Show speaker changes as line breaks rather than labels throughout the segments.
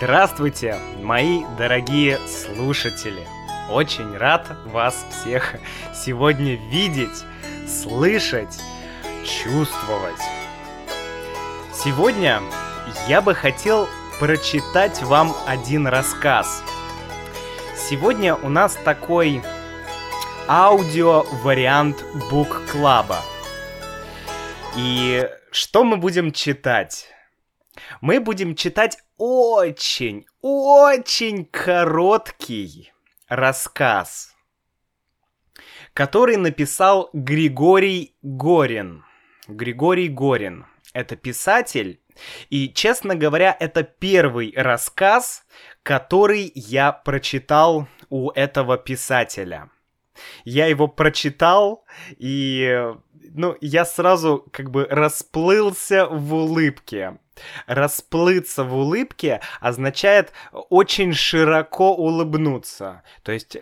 Здравствуйте, мои дорогие слушатели! Очень рад вас всех сегодня видеть, слышать, чувствовать. Сегодня я бы хотел прочитать вам один рассказ. Сегодня у нас такой аудио-вариант бук-клаба. И что мы будем читать? Мы будем читать очень, очень короткий рассказ, который написал Григорий Горин. Григорий Горин — это писатель, и, честно говоря, это первый рассказ, который я прочитал у этого писателя. Я его прочитал, и ну, я сразу как бы расплылся в улыбке. Расплыться в улыбке означает очень широко улыбнуться. То есть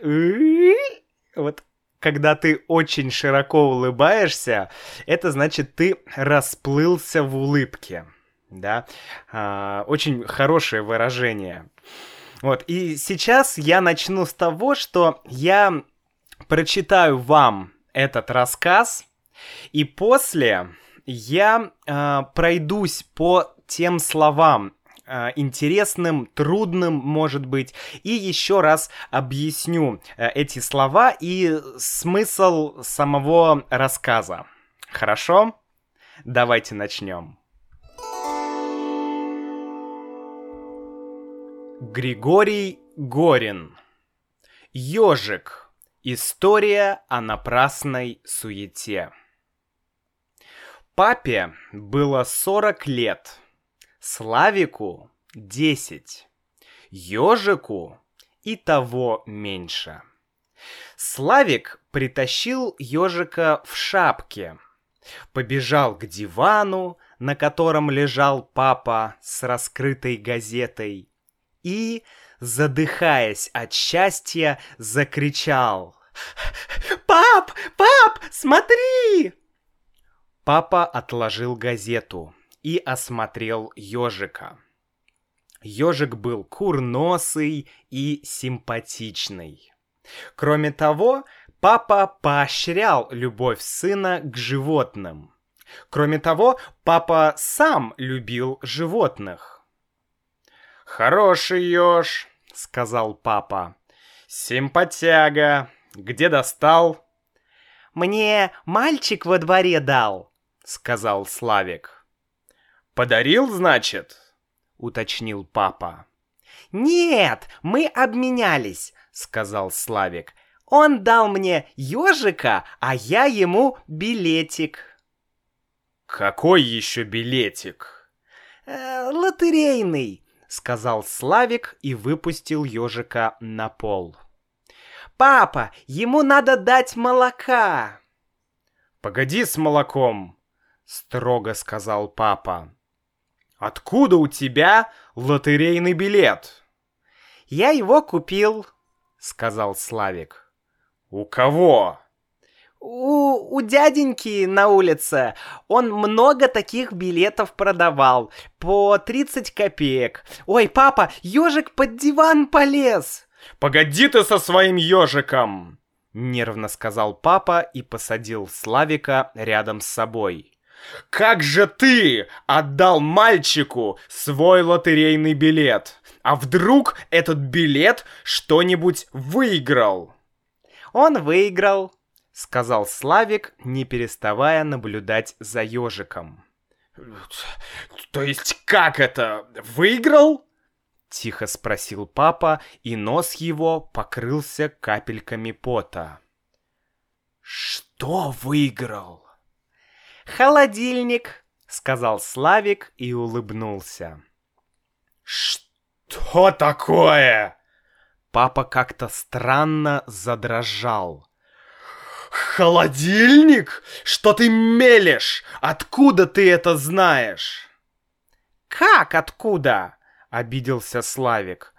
вот когда ты очень широко улыбаешься, это значит ты расплылся в улыбке. Да, а, очень хорошее выражение. Вот, и сейчас я начну с того, что я прочитаю вам этот рассказ, и после я э, пройдусь по тем словам, э, интересным, трудным, может быть, и еще раз объясню э, эти слова и смысл самого рассказа. Хорошо? Давайте начнем. Григорий Горин. Ежик. История о напрасной суете. Папе было 40 лет, Славику 10, Ежику и того меньше. Славик притащил ежика в шапке, побежал к дивану, на котором лежал папа с раскрытой газетой, и, задыхаясь от счастья, закричал. «Пап! Пап! Смотри!» Папа отложил газету и осмотрел ежика. Ежик был курносый и симпатичный. Кроме того, папа поощрял любовь сына к животным. Кроме того, папа сам любил животных. «Хороший еж», — сказал папа. «Симпатяга. Где достал?» «Мне мальчик во дворе дал», сказал Славик. «Подарил, значит?» — уточнил папа. «Нет, мы обменялись», — сказал Славик. «Он дал мне ежика, а я ему билетик». «Какой еще билетик?» э, «Лотерейный», — сказал Славик и выпустил ежика на пол. «Папа, ему надо дать молока!» «Погоди с молоком!» Строго сказал папа. Откуда у тебя лотерейный билет? Я его купил, сказал Славик. У кого? У, у дяденьки на улице. Он много таких билетов продавал. По 30 копеек. Ой, папа, ежик под диван полез. Погоди ты со своим ежиком! Нервно сказал папа и посадил Славика рядом с собой. Как же ты отдал мальчику свой лотерейный билет? А вдруг этот билет что-нибудь выиграл? Он выиграл, сказал Славик, не переставая наблюдать за ежиком. То есть как это? Выиграл? Тихо спросил папа, и нос его покрылся капельками пота. Что выиграл? «Холодильник», — сказал Славик и улыбнулся. «Что такое?» Папа как-то странно задрожал. «Холодильник? Что ты мелешь? Откуда ты это знаешь?» «Как откуда?» — обиделся Славик.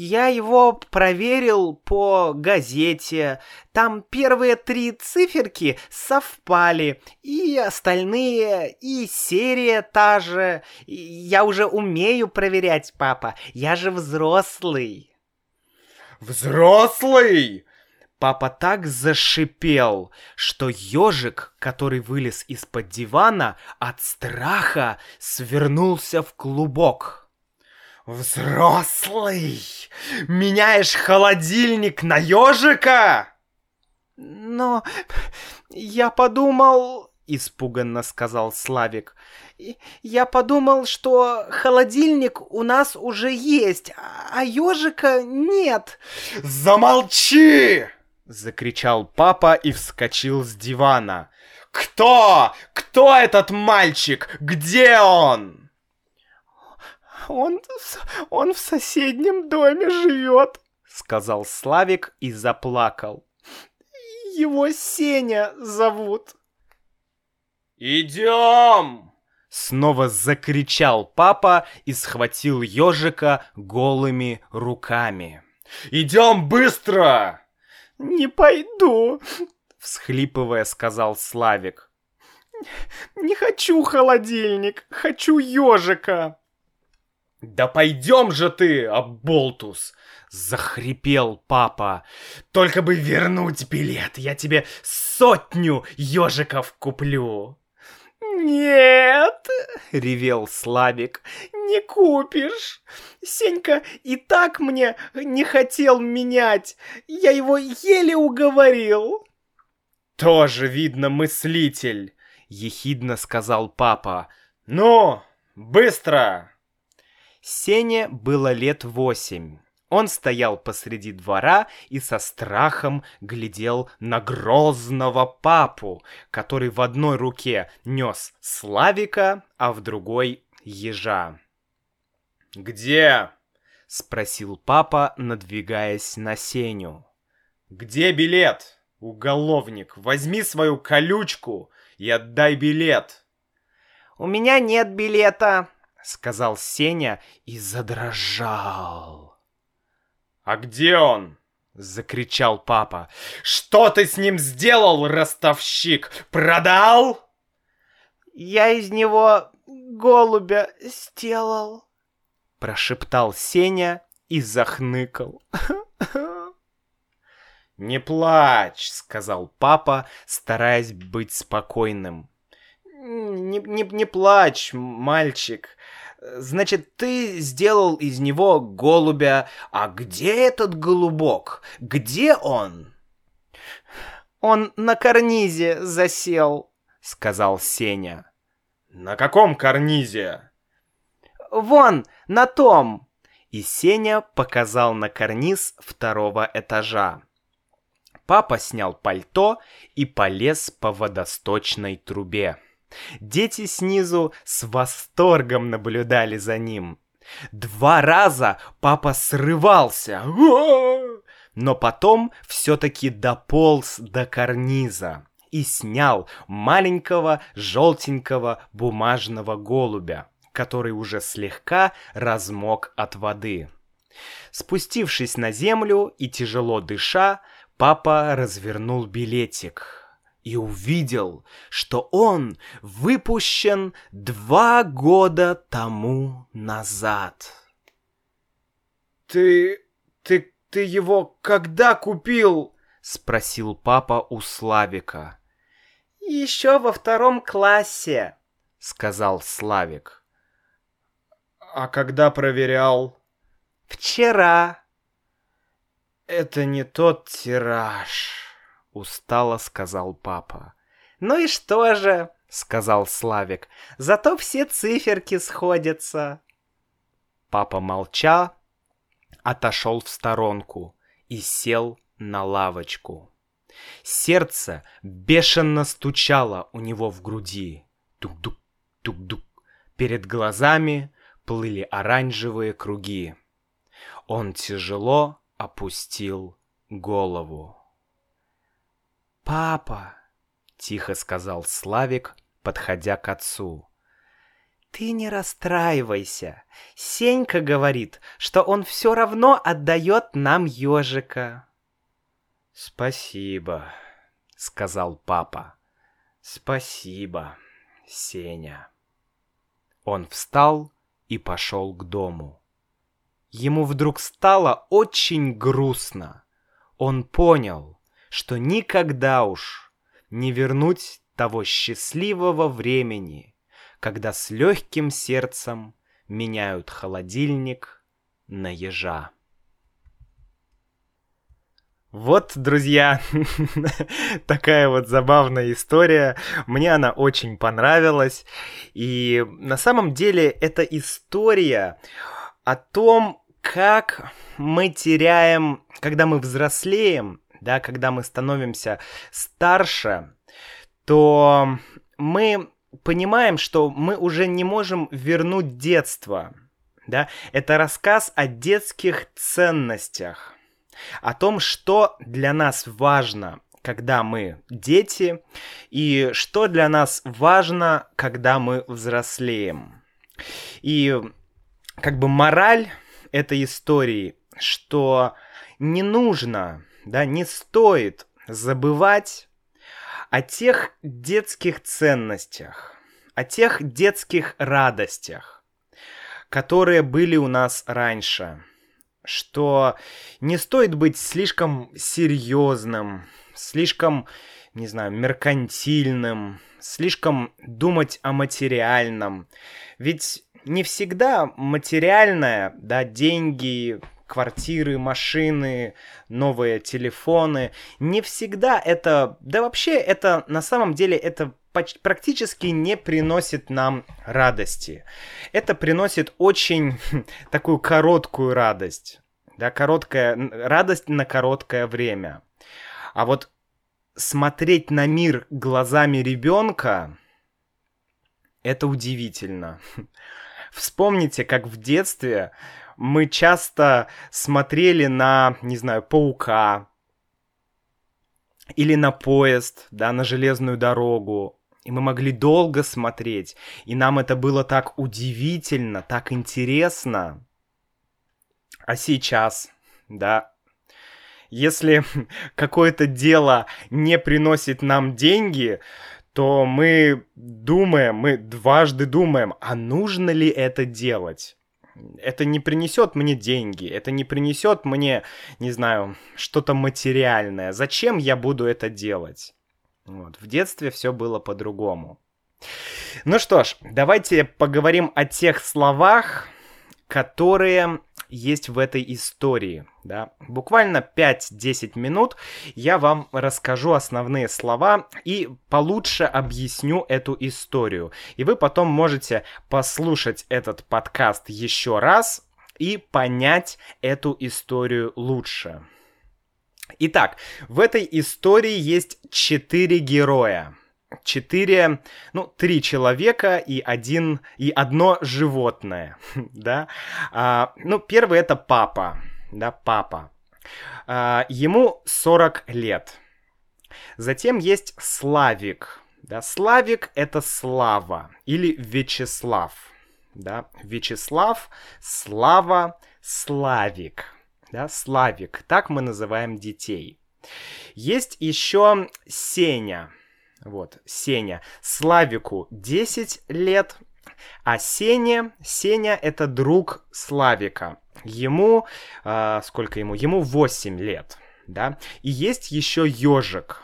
Я его проверил по газете. Там первые три циферки совпали, и остальные, и серия та же. Я уже умею проверять, папа. Я же взрослый.
Взрослый?
Папа так зашипел, что ежик, который вылез из-под дивана, от страха свернулся в клубок.
Взрослый! Меняешь холодильник на ежика?
Но я подумал, испуганно сказал Славик. Я подумал, что холодильник у нас уже есть, а ежика нет.
Замолчи! Закричал папа и вскочил с дивана. Кто? Кто этот мальчик? Где он?
Он, он в соседнем доме живет, сказал Славик и заплакал. Его Сеня зовут.
Идем!
Снова закричал папа и схватил ежика голыми руками.
«Идем быстро!»
«Не пойду!» — всхлипывая, сказал Славик. «Не хочу холодильник, хочу ежика!»
«Да пойдем же ты, оболтус!» — захрипел папа. «Только бы вернуть билет, я тебе сотню ежиков куплю!»
«Нет!» — ревел Славик. «Не купишь! Сенька и так мне не хотел менять. Я его еле уговорил!»
«Тоже, видно, мыслитель!» — ехидно сказал папа. «Ну, быстро!»
Сене было лет восемь. Он стоял посреди двора и со страхом глядел на грозного папу, который в одной руке нес Славика, а в другой — ежа.
«Где?»
— спросил папа, надвигаясь на Сеню.
«Где билет? Уголовник, возьми свою колючку и отдай билет!»
«У меня нет билета!» — сказал Сеня и задрожал.
«А где он?» — закричал папа. «Что ты с ним сделал, ростовщик? Продал?»
«Я из него голубя сделал», — прошептал Сеня и захныкал.
«Не плачь», — сказал папа, стараясь быть спокойным.
«Не, не, не плачь, мальчик. Значит, ты сделал из него голубя. А где этот голубок? Где он? Он на карнизе засел, сказал Сеня.
На каком карнизе?
Вон, на том. И Сеня показал на карниз второго этажа. Папа снял пальто и полез по водосточной трубе. Дети снизу с восторгом наблюдали за ним. Два раза папа срывался, но потом все-таки дополз до карниза и снял маленького желтенького бумажного голубя, который уже слегка размок от воды. Спустившись на землю и тяжело дыша, папа развернул билетик и увидел, что он выпущен два года тому назад.
«Ты... ты... ты его когда купил?»
— спросил папа у Славика. «Еще во втором классе», — сказал Славик.
«А когда проверял?»
«Вчера».
«Это не тот тираж», устало сказал папа.
Ну и что же, сказал Славик. Зато все циферки сходятся. Папа молча отошел в сторонку и сел на лавочку. Сердце бешено стучало у него в груди. Тук-дук, тук-дук. Перед глазами плыли оранжевые круги. Он тяжело опустил голову. «Папа!» — тихо сказал Славик, подходя к отцу. Ты не расстраивайся. Сенька говорит, что он все равно отдает нам ежика.
Спасибо, сказал папа. Спасибо, Сеня. Он встал и пошел к дому. Ему вдруг стало очень грустно. Он понял, что никогда уж не вернуть того счастливого времени, когда с легким сердцем меняют холодильник на ежа. Вот, друзья, такая вот забавная история. Мне она очень понравилась. И на самом деле это история о том, как мы теряем, когда мы взрослеем, да, когда мы становимся старше, то мы понимаем, что мы уже не можем вернуть детство. Да? Это рассказ о детских ценностях о том, что для нас важно, когда мы дети, и что для нас важно, когда мы взрослеем. И как бы мораль этой истории, что не нужно, да, не стоит забывать о тех детских ценностях, о тех детских радостях, которые были у нас раньше – что не стоит быть слишком серьезным, слишком, не знаю, меркантильным, слишком думать о материальном. Ведь не всегда материальное, да, деньги, квартиры, машины, новые телефоны, не всегда это, да вообще это на самом деле это практически не приносит нам радости. Это приносит очень такую короткую радость. Да, короткая радость на короткое время. А вот смотреть на мир глазами ребенка это удивительно. Вспомните, как в детстве мы часто смотрели на, не знаю, паука, или на поезд, да, на железную дорогу, и мы могли долго смотреть. И нам это было так удивительно, так интересно. А сейчас, да, если какое-то дело не приносит нам деньги, то мы думаем, мы дважды думаем, а нужно ли это делать? Это не принесет мне деньги, это не принесет мне, не знаю, что-то материальное. Зачем я буду это делать? Вот. В детстве все было по-другому. Ну что ж, давайте поговорим о тех словах, которые есть в этой истории. Да? Буквально 5-10 минут я вам расскажу основные слова и получше объясню эту историю. И вы потом можете послушать этот подкаст еще раз и понять эту историю лучше. Итак, в этой истории есть четыре героя. Четыре, ну, три человека и один, и одно животное, да. А, ну, первый это папа, да, папа. А, ему 40 лет. Затем есть Славик, да, Славик это Слава или Вячеслав, да, Вячеслав, Слава, Славик да, Славик, так мы называем детей. Есть еще Сеня, вот, Сеня. Славику 10 лет, а Сеня, Сеня это друг Славика. Ему, э, сколько ему? Ему 8 лет, да. И есть еще ежик.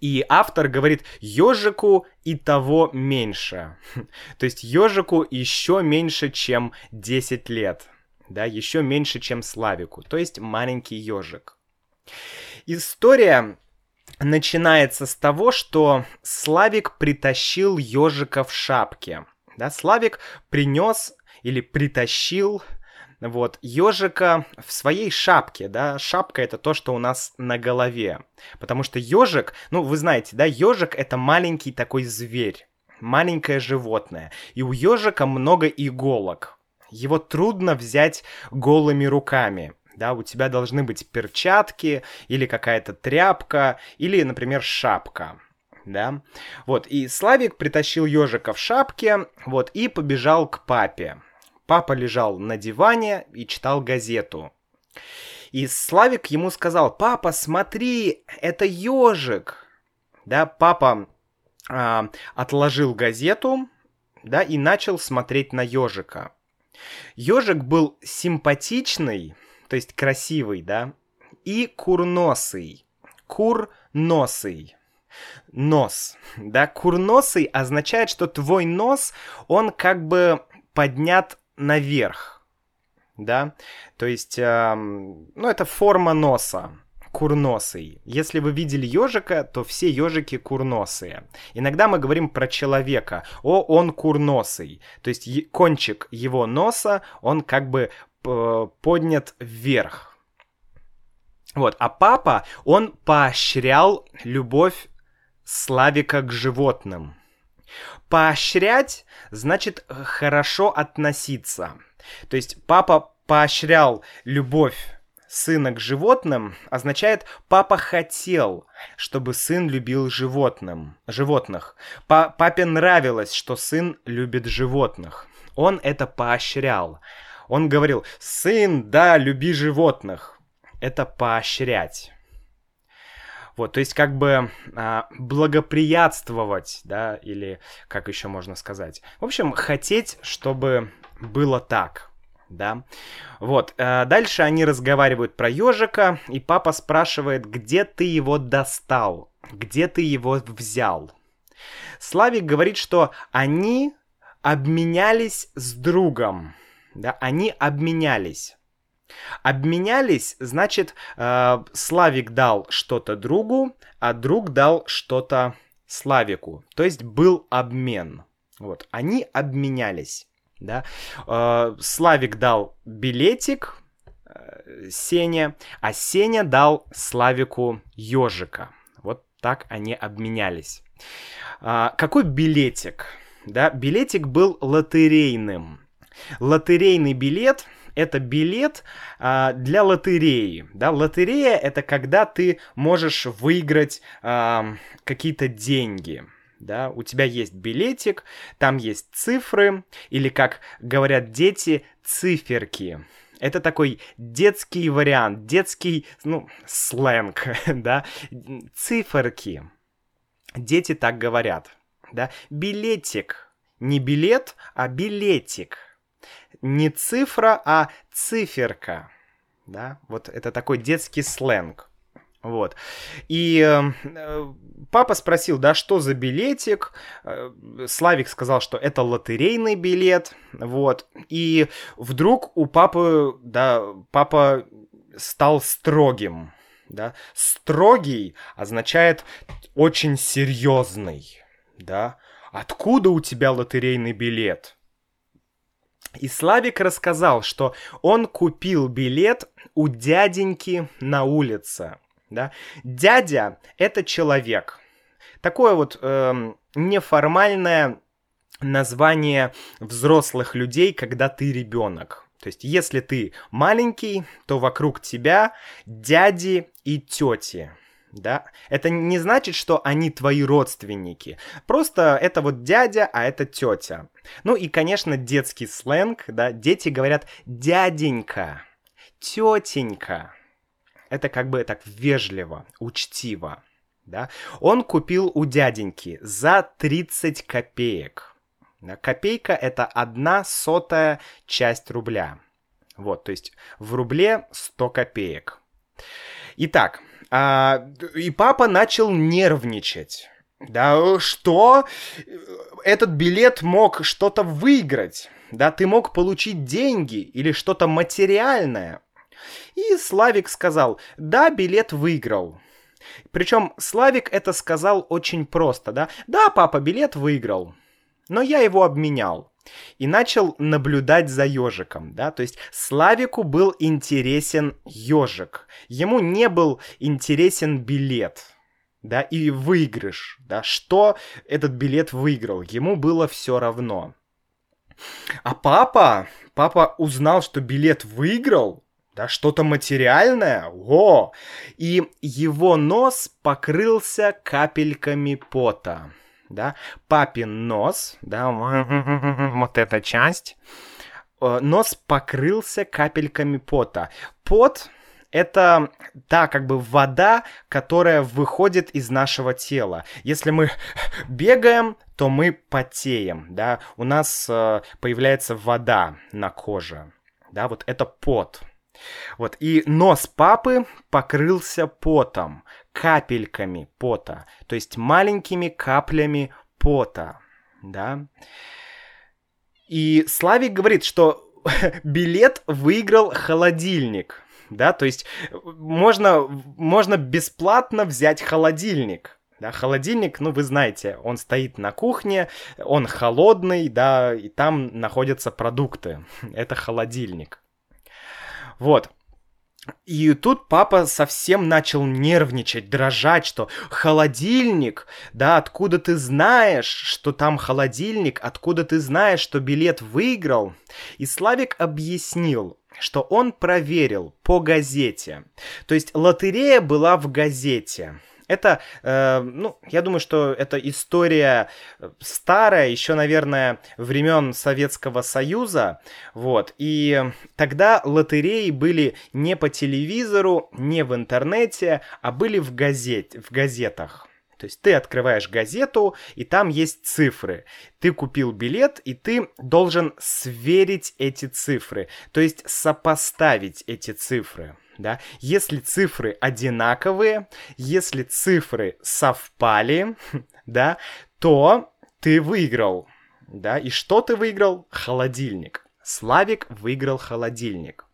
И автор говорит, ежику и того меньше. То есть ежику еще меньше, чем 10 лет да, еще меньше, чем Славику, то есть маленький ежик. История начинается с того, что Славик притащил ежика в шапке. Да, Славик принес или притащил вот, ежика в своей шапке, да, шапка это то, что у нас на голове, потому что ежик, ну, вы знаете, да, ежик это маленький такой зверь, маленькое животное, и у ежика много иголок, его трудно взять голыми руками. Да, у тебя должны быть перчатки или какая-то тряпка или, например, шапка.
да. Вот, и Славик притащил ежика в шапке, вот, и побежал к папе. Папа лежал на диване и читал газету. И Славик ему сказал, папа, смотри, это ежик. Да, папа а, отложил газету, да, и начал смотреть на ежика. Ежик был симпатичный, то есть красивый, да, и курносый. Курносый. Нос. Да, курносый означает, что твой нос, он как бы поднят наверх. Да, то есть, э, ну, это форма носа курносый. Если вы видели ежика, то все ежики курносые. Иногда мы говорим про человека. О, он курносый. То есть кончик его носа, он как бы поднят вверх. Вот, а папа, он поощрял любовь Славика к животным. Поощрять значит хорошо относиться. То есть папа поощрял любовь сына к животным означает папа хотел, чтобы сын любил животным, животных. Па папе нравилось, что сын любит животных. Он это поощрял. Он говорил, сын, да, люби животных. Это поощрять. Вот, то есть как бы а, благоприятствовать, да, или как еще можно сказать. В общем, хотеть, чтобы было так, да. Вот, а, дальше они разговаривают про ежика, и папа спрашивает, где ты его достал, где ты его взял. Славик говорит, что они обменялись с другом, да, они обменялись. Обменялись, значит, э, Славик дал что-то другу, а друг дал что-то Славику. То есть был обмен. Вот, они обменялись, да. Э, Славик дал билетик э, Сене, а Сеня дал Славику ежика. Вот так они обменялись. Э, какой билетик? Да, билетик был лотерейным. Лотерейный билет — это билет а, для лотереи. Да? Лотерея это когда ты можешь выиграть а, какие-то деньги. Да, у тебя есть билетик, там есть цифры, или, как говорят дети, циферки. Это такой детский вариант, детский, ну, сленг, да, циферки. Дети так говорят, да. Билетик, не билет, а билетик – не цифра, а циферка. Да, вот это такой детский сленг. Вот. И э, папа спросил, да, что за билетик? Э, Славик сказал, что это лотерейный билет. Вот. И вдруг у папы, да, папа стал строгим. Да? Строгий означает очень серьезный. Да? Откуда у тебя лотерейный билет? И Славик рассказал, что он купил билет у дяденьки на улице. Да? Дядя — это человек. Такое вот э, неформальное название взрослых людей, когда ты ребенок. То есть, если ты маленький, то вокруг тебя дяди и тети да, это не значит, что они твои родственники. Просто это вот дядя, а это тетя. Ну и, конечно, детский сленг, да, дети говорят дяденька, тетенька. Это как бы так вежливо, учтиво, да. Он купил у дяденьки за 30 копеек. Копейка это одна сотая часть рубля. Вот, то есть в рубле 100 копеек. Итак, а, и папа начал нервничать. Да что? Этот билет мог что-то выиграть. Да, ты мог получить деньги или что-то материальное. И Славик сказал, да, билет выиграл. Причем Славик это сказал очень просто, да? Да, папа, билет выиграл, но я его обменял и начал наблюдать за ежиком, да, то есть Славику был интересен ежик, ему не был интересен билет, да, и выигрыш, да, что этот билет выиграл, ему было все равно. А папа, папа узнал, что билет выиграл, да, что-то материальное, о, и его нос покрылся капельками пота, да, папин нос, да, вот эта часть, э, нос покрылся капельками пота. Пот это та как бы вода, которая выходит из нашего тела. Если мы бегаем, то мы потеем, да, у нас э, появляется вода на коже, да, вот это пот. Вот, и нос папы покрылся потом, капельками пота, то есть маленькими каплями пота, да. И Славик говорит, что билет выиграл холодильник, да, то есть можно, можно бесплатно взять холодильник, да, холодильник, ну, вы знаете, он стоит на кухне, он холодный, да, и там находятся продукты. Это холодильник. Вот. И тут папа совсем начал нервничать, дрожать, что холодильник, да, откуда ты знаешь, что там холодильник, откуда ты знаешь, что билет выиграл. И Славик объяснил, что он проверил по газете. То есть лотерея была в газете. Это, э, ну, я думаю, что это история э, старая, еще, наверное, времен Советского Союза, вот, и тогда лотереи были не по телевизору, не в интернете, а были в, газет, в газетах. То есть ты открываешь газету, и там есть цифры. Ты купил билет, и ты должен сверить эти цифры. То есть сопоставить эти цифры. Да? Если цифры одинаковые, если цифры совпали, да, то ты выиграл. Да? И что ты выиграл? Холодильник. Славик выиграл холодильник.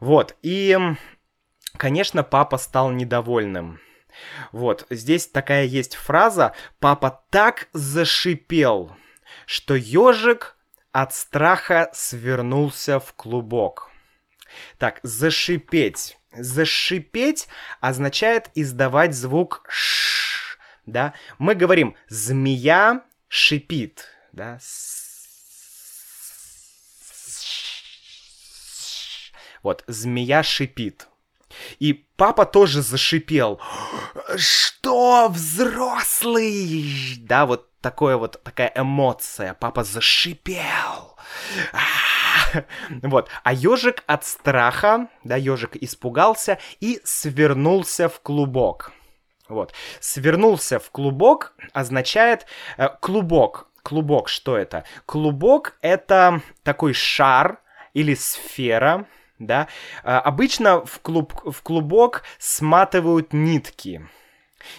Вот, и, конечно, папа стал недовольным. Вот, здесь такая есть фраза «Папа так зашипел, что ежик от страха свернулся в клубок». Так, зашипеть. Зашипеть означает издавать звук ш, да? Мы говорим «змея шипит», да? Вот, змея шипит. И папа тоже зашипел. Что, взрослый? Да, вот такое вот, такая эмоция. Папа зашипел. Вот. А ежик от страха, да, ежик испугался и свернулся в клубок. Вот. Свернулся в клубок означает э, клубок. Клубок, что это? Клубок это такой шар или сфера, да. А, обычно в, клуб, в клубок сматывают нитки.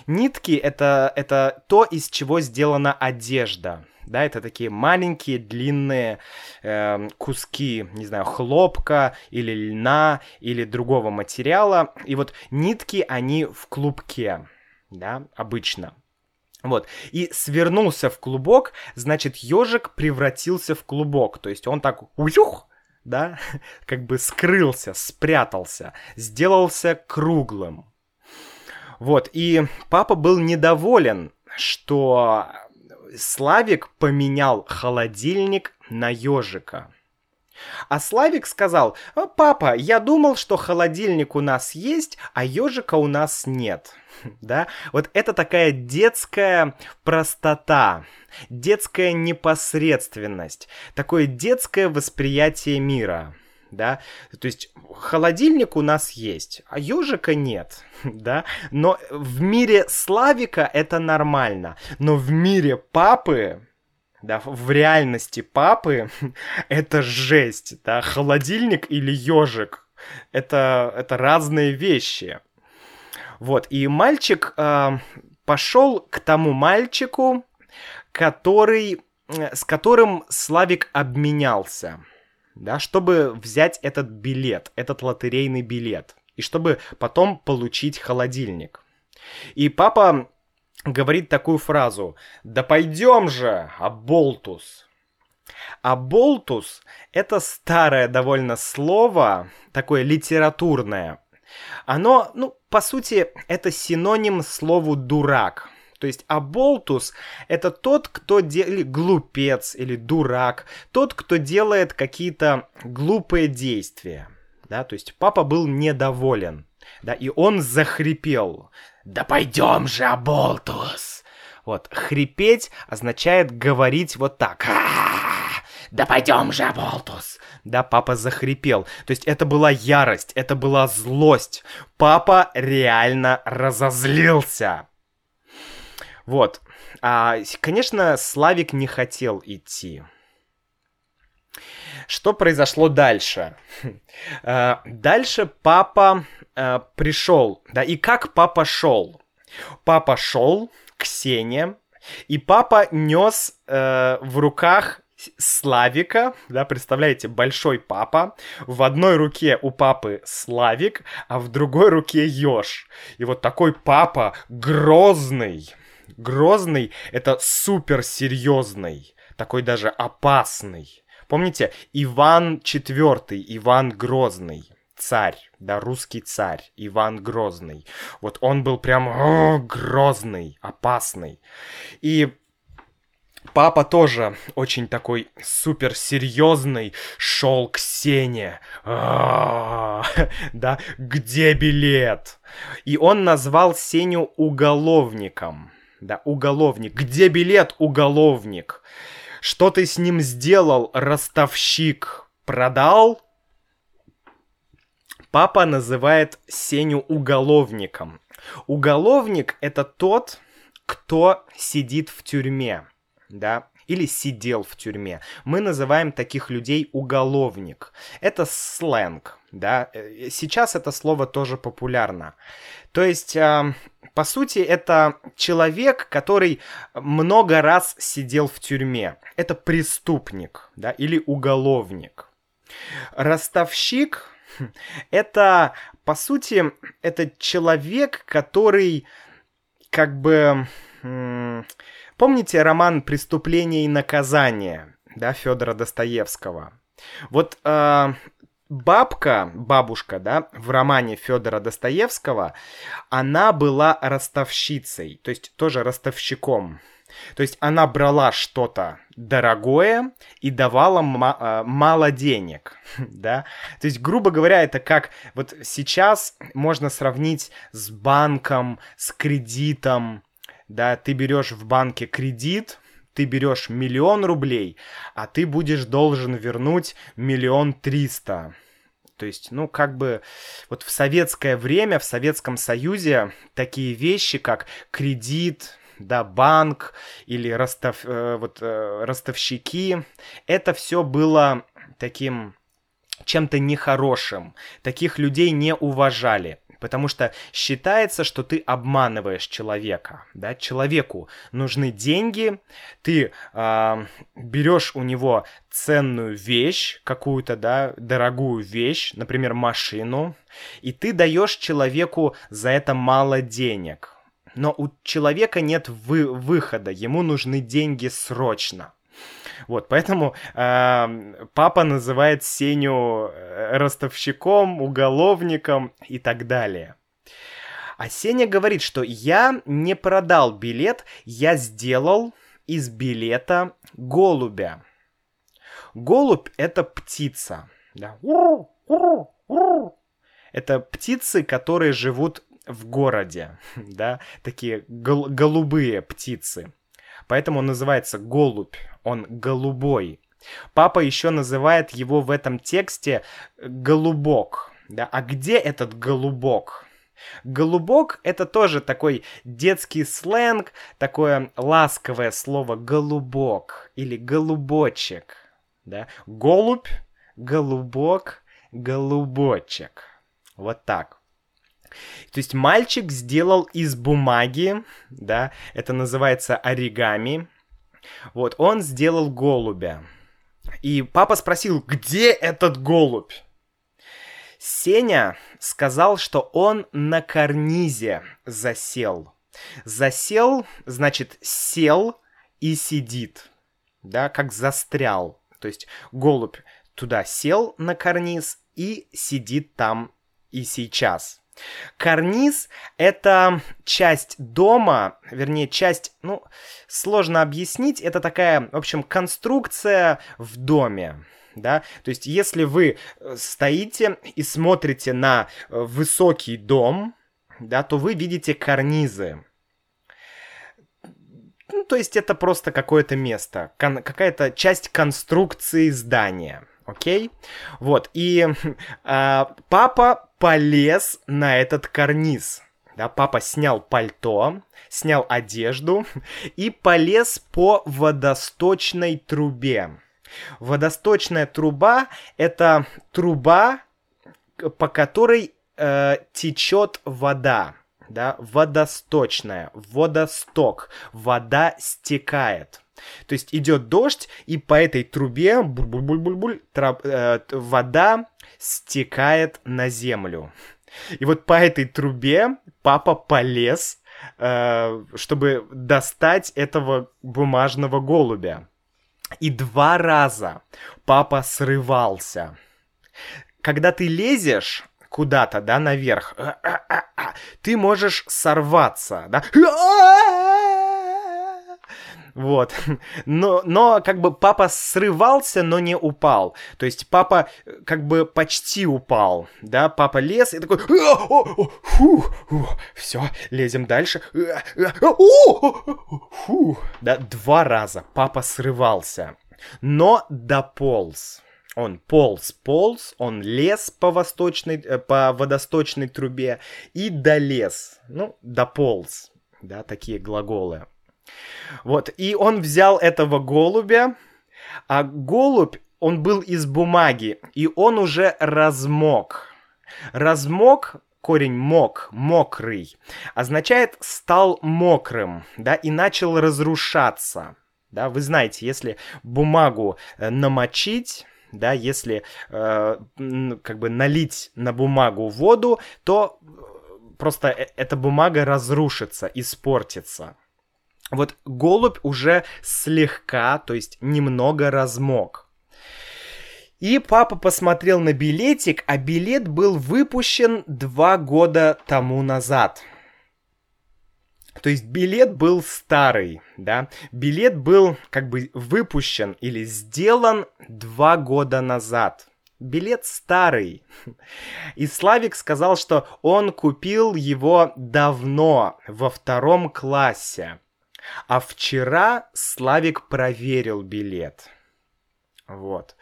Нитки это, это то, из чего сделана одежда. Да, это такие маленькие длинные э, куски, не знаю, хлопка или льна или другого материала. И вот нитки, они в клубке, да, обычно. Вот. И свернулся в клубок, значит, ежик превратился в клубок. То есть он так уюх, да, как бы скрылся, спрятался, сделался круглым. Вот, и папа был недоволен, что Славик поменял холодильник на ежика. А Славик сказал, папа, я думал, что холодильник у нас есть, а ежика у нас нет. Да, вот это такая детская простота, детская непосредственность, такое детское восприятие мира да, то есть холодильник у нас есть, а ежика нет, да, но в мире Славика это нормально, но в мире папы, да, в реальности папы это жесть, да, холодильник или ежик, это, это разные вещи. Вот, и мальчик э, пошел к тому мальчику, который, с которым Славик обменялся да, чтобы взять этот билет, этот лотерейный билет, и чтобы потом получить холодильник. И папа говорит такую фразу «Да пойдем же, Аболтус!» Аболтус — это старое довольно слово, такое литературное. Оно, ну, по сути, это синоним слову «дурак». То есть аболтус — это тот, кто делает... глупец или дурак, тот, кто делает какие-то глупые действия. да, то есть папа был недоволен, да, и он захрипел. «Да пойдем же, Аболтус!» Вот, хрипеть означает говорить вот так. «Да пойдем же, Аболтус!» Да, папа захрипел. То есть это была ярость, это была злость. Папа реально разозлился. Вот. А, конечно, Славик не хотел идти. Что произошло дальше? А, дальше папа а, пришел, да, и как папа шел? Папа шел к Сене, и папа нес э, в руках Славика, да, представляете, большой папа, в одной руке у папы Славик, а в другой руке Ёж. И вот такой папа грозный, грозный, это супер серьезный, такой даже опасный. Помните, Иван IV, Иван Грозный, царь, да, русский царь, Иван Грозный. Вот он был прям о, грозный, опасный. И Папа тоже очень такой супер серьезный, шел к Сене. Да, где билет? И он назвал Сеню уголовником. Да, уголовник. Где билет, уголовник? Что ты с ним сделал, ростовщик? Продал? Папа называет Сеню уголовником. Уголовник это тот, кто сидит в тюрьме, да, или сидел в тюрьме. Мы называем таких людей уголовник. Это сленг, да. Э, сейчас это слово тоже популярно. То есть по сути, это человек, который много раз сидел в тюрьме. Это преступник, да, или уголовник. Ростовщик — это, по сути, это человек, который как бы... Помните роман «Преступление и наказание» да, Федора Достоевского? Вот э, бабка, бабушка, да, в романе Федора Достоевского, она была ростовщицей, то есть тоже ростовщиком. То есть она брала что-то дорогое и давала ма- мало денег, да. То есть, грубо говоря, это как вот сейчас можно сравнить с банком, с кредитом, да. Ты берешь в банке кредит, ты берешь миллион рублей, а ты будешь должен вернуть миллион триста. То есть, ну, как бы вот в советское время, в Советском Союзе такие вещи, как кредит, да, банк или ростов, э, вот, э, ростовщики, это все было таким чем-то нехорошим. Таких людей не уважали потому что считается, что ты обманываешь человека, да, человеку нужны деньги, ты э, берешь у него ценную вещь, какую-то, да, дорогую вещь, например, машину, и ты даешь человеку за это мало денег. Но у человека нет вы выхода, ему нужны деньги срочно. Вот, поэтому э, папа называет Сеню э, ростовщиком, уголовником и так далее. А Сеня говорит, что я не продал билет, я сделал из билета голубя. Голубь — это птица. Да. Это птицы, которые живут в городе, да, такие гол- голубые птицы. Поэтому он называется голубь, он голубой. Папа еще называет его в этом тексте голубок. Да? А где этот голубок? Голубок — это тоже такой детский сленг, такое ласковое слово голубок или голубочек. Да? Голубь, голубок, голубочек. Вот так. То есть мальчик сделал из бумаги, да, это называется оригами. Вот, он сделал голубя. И папа спросил, где этот голубь? Сеня сказал, что он на карнизе засел. Засел, значит, сел и сидит, да, как застрял. То есть голубь туда сел на карниз и сидит там и сейчас. Карниз — это часть дома, вернее, часть, ну, сложно объяснить, это такая, в общем, конструкция в доме. да, то есть если вы э, стоите и смотрите на э, высокий дом, да, то вы видите карнизы. Ну, то есть это просто какое-то место, какая-то часть конструкции здания, окей? Вот, и э, папа полез на этот карниз, да, папа снял пальто, снял одежду и полез по водосточной трубе. Водосточная труба — это труба, по которой э, течет вода, да, водосточная, водосток, вода стекает. То есть идет дождь, и по этой трубе буль-буль-буль-буль, э, вода стекает на землю. И вот по этой трубе папа полез, э, чтобы достать этого бумажного голубя. И два раза папа срывался. Когда ты лезешь куда-то, да, наверх, а, а, а, ты можешь сорваться, да. Вот. Но, но как бы папа срывался, но не упал. То есть папа э, как бы почти упал. Да, папа лез и такой... Фу, все, лезем дальше. Фу. Да, два раза папа срывался. Но дополз. Он полз, полз, он лез по восточной, э, по водосточной трубе и долез. Ну, дополз. Да, такие глаголы. Вот, и он взял этого голубя, а голубь, он был из бумаги, и он уже размок. Размок корень мок, мокрый, означает стал мокрым, да, и начал разрушаться. Да, вы знаете, если бумагу э, намочить, да, если э, как бы налить на бумагу воду, то э, просто э, эта бумага разрушится, испортится. Вот голубь уже слегка, то есть немного размок. И папа посмотрел на билетик, а билет был выпущен два года тому назад. То есть билет был старый, да, билет был как бы выпущен или сделан два года назад. Билет старый. И Славик сказал, что он купил его давно, во втором классе. А вчера Славик проверил билет. Вот.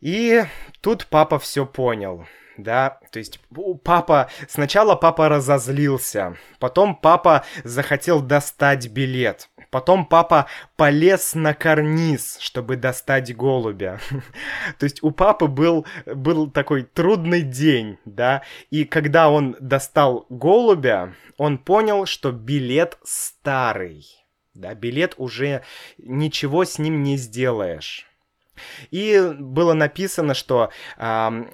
И тут папа все понял да, то есть папа, сначала папа разозлился, потом папа захотел достать билет, потом папа полез на карниз, чтобы достать голубя. то есть у папы был, был такой трудный день, да, и когда он достал голубя, он понял, что билет старый, да, билет уже ничего с ним не сделаешь. И было написано, что э,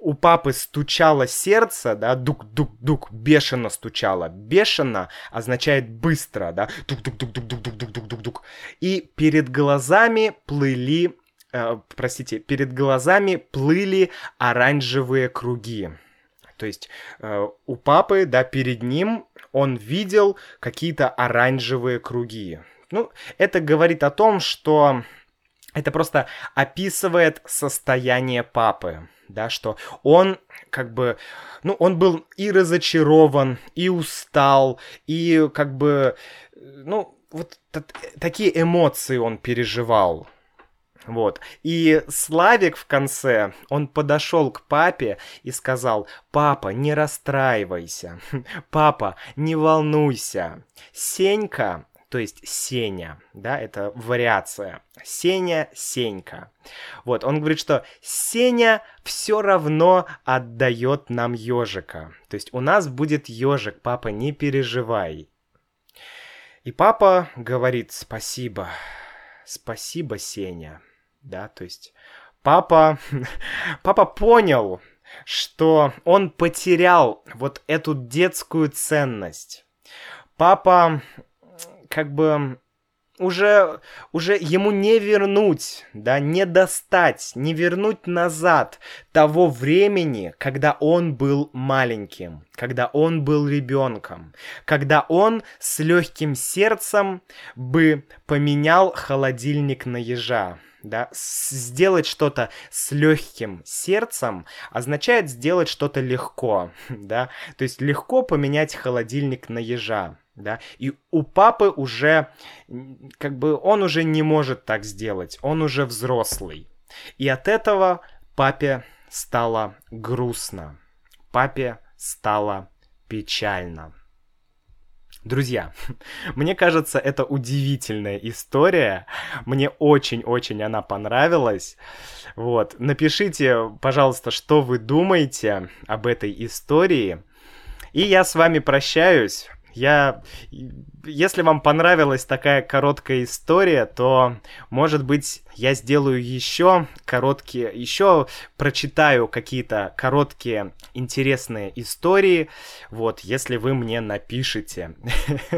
у папы стучало сердце, да, дук-дук-дук, бешено стучало. Бешено означает быстро, да, дук-дук-дук-дук-дук-дук-дук-дук-дук. И перед глазами плыли, э, простите, перед глазами плыли оранжевые круги. То есть э, у папы, да, перед ним он видел какие-то оранжевые круги. Ну, это говорит о том, что это просто описывает состояние папы да, что он как бы, ну, он был и разочарован, и устал, и как бы, ну, вот такие эмоции он переживал. Вот. И Славик в конце, он подошел к папе и сказал, папа, не расстраивайся, папа, не волнуйся. Сенька то есть Сеня, да, это вариация. Сеня, Сенька. Вот, он говорит, что Сеня все равно отдает нам ежика. То есть у нас будет ежик, папа, не переживай. И папа говорит спасибо, спасибо, Сеня. Да, то есть папа, папа понял, что он потерял вот эту детскую ценность. Папа как бы уже, уже ему не вернуть, да, не достать, не вернуть назад того времени, когда он был маленьким, когда он был ребенком, когда он с легким сердцем бы поменял холодильник на ежа, да, сделать что-то с легким сердцем означает сделать что-то легко, да, то есть легко поменять холодильник на ежа, да, и у папы уже, как бы, он уже не может так сделать, он уже взрослый, и от этого папе стало грустно, папе стало печально. Друзья, мне кажется, это удивительная история. Мне очень-очень она понравилась. Вот, напишите, пожалуйста, что вы думаете об этой истории. И я с вами прощаюсь. Я, если вам понравилась такая короткая история, то, может быть, я сделаю еще короткие, еще прочитаю какие-то короткие интересные истории. Вот, если вы мне напишите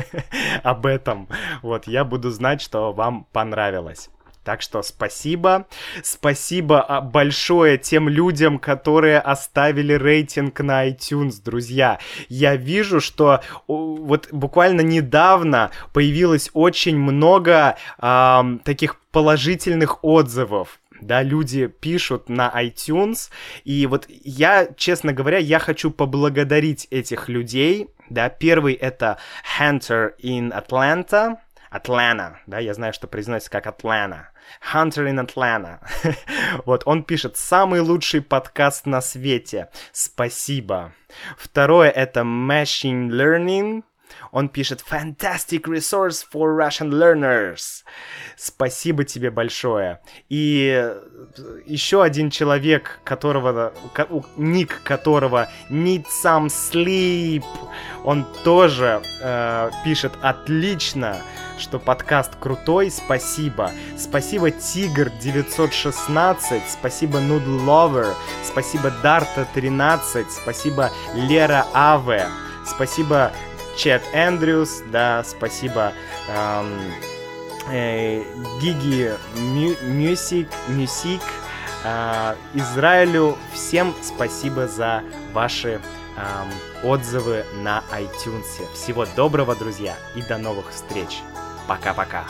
об этом, вот, я буду знать, что вам понравилось. Так что спасибо. Спасибо а, большое тем людям, которые оставили рейтинг на iTunes, друзья. Я вижу, что вот буквально недавно появилось очень много эм, таких положительных отзывов да, люди пишут на iTunes, и вот я, честно говоря, я хочу поблагодарить этих людей, да, первый это Hunter in Atlanta, Атлана, да, я знаю, что произносится как Атлана. Hunter in Atlanta. вот, он пишет, самый лучший подкаст на свете. Спасибо. Второе это Machine Learning. Он пишет Fantastic resource for Russian learners. Спасибо тебе большое. И еще один человек, которого ник которого Need Some Sleep, он тоже э, пишет отлично что подкаст крутой, спасибо. Спасибо Тигр 916, спасибо Noodle Lover, спасибо Дарта 13, спасибо Лера Аве, спасибо Чет Эндрюс, да, спасибо эм, э, Гиги Мюсик, Мюсик, э, Израилю. Всем спасибо за ваши эм, отзывы на iTunes. Всего доброго, друзья, и до новых встреч. Пока-пока.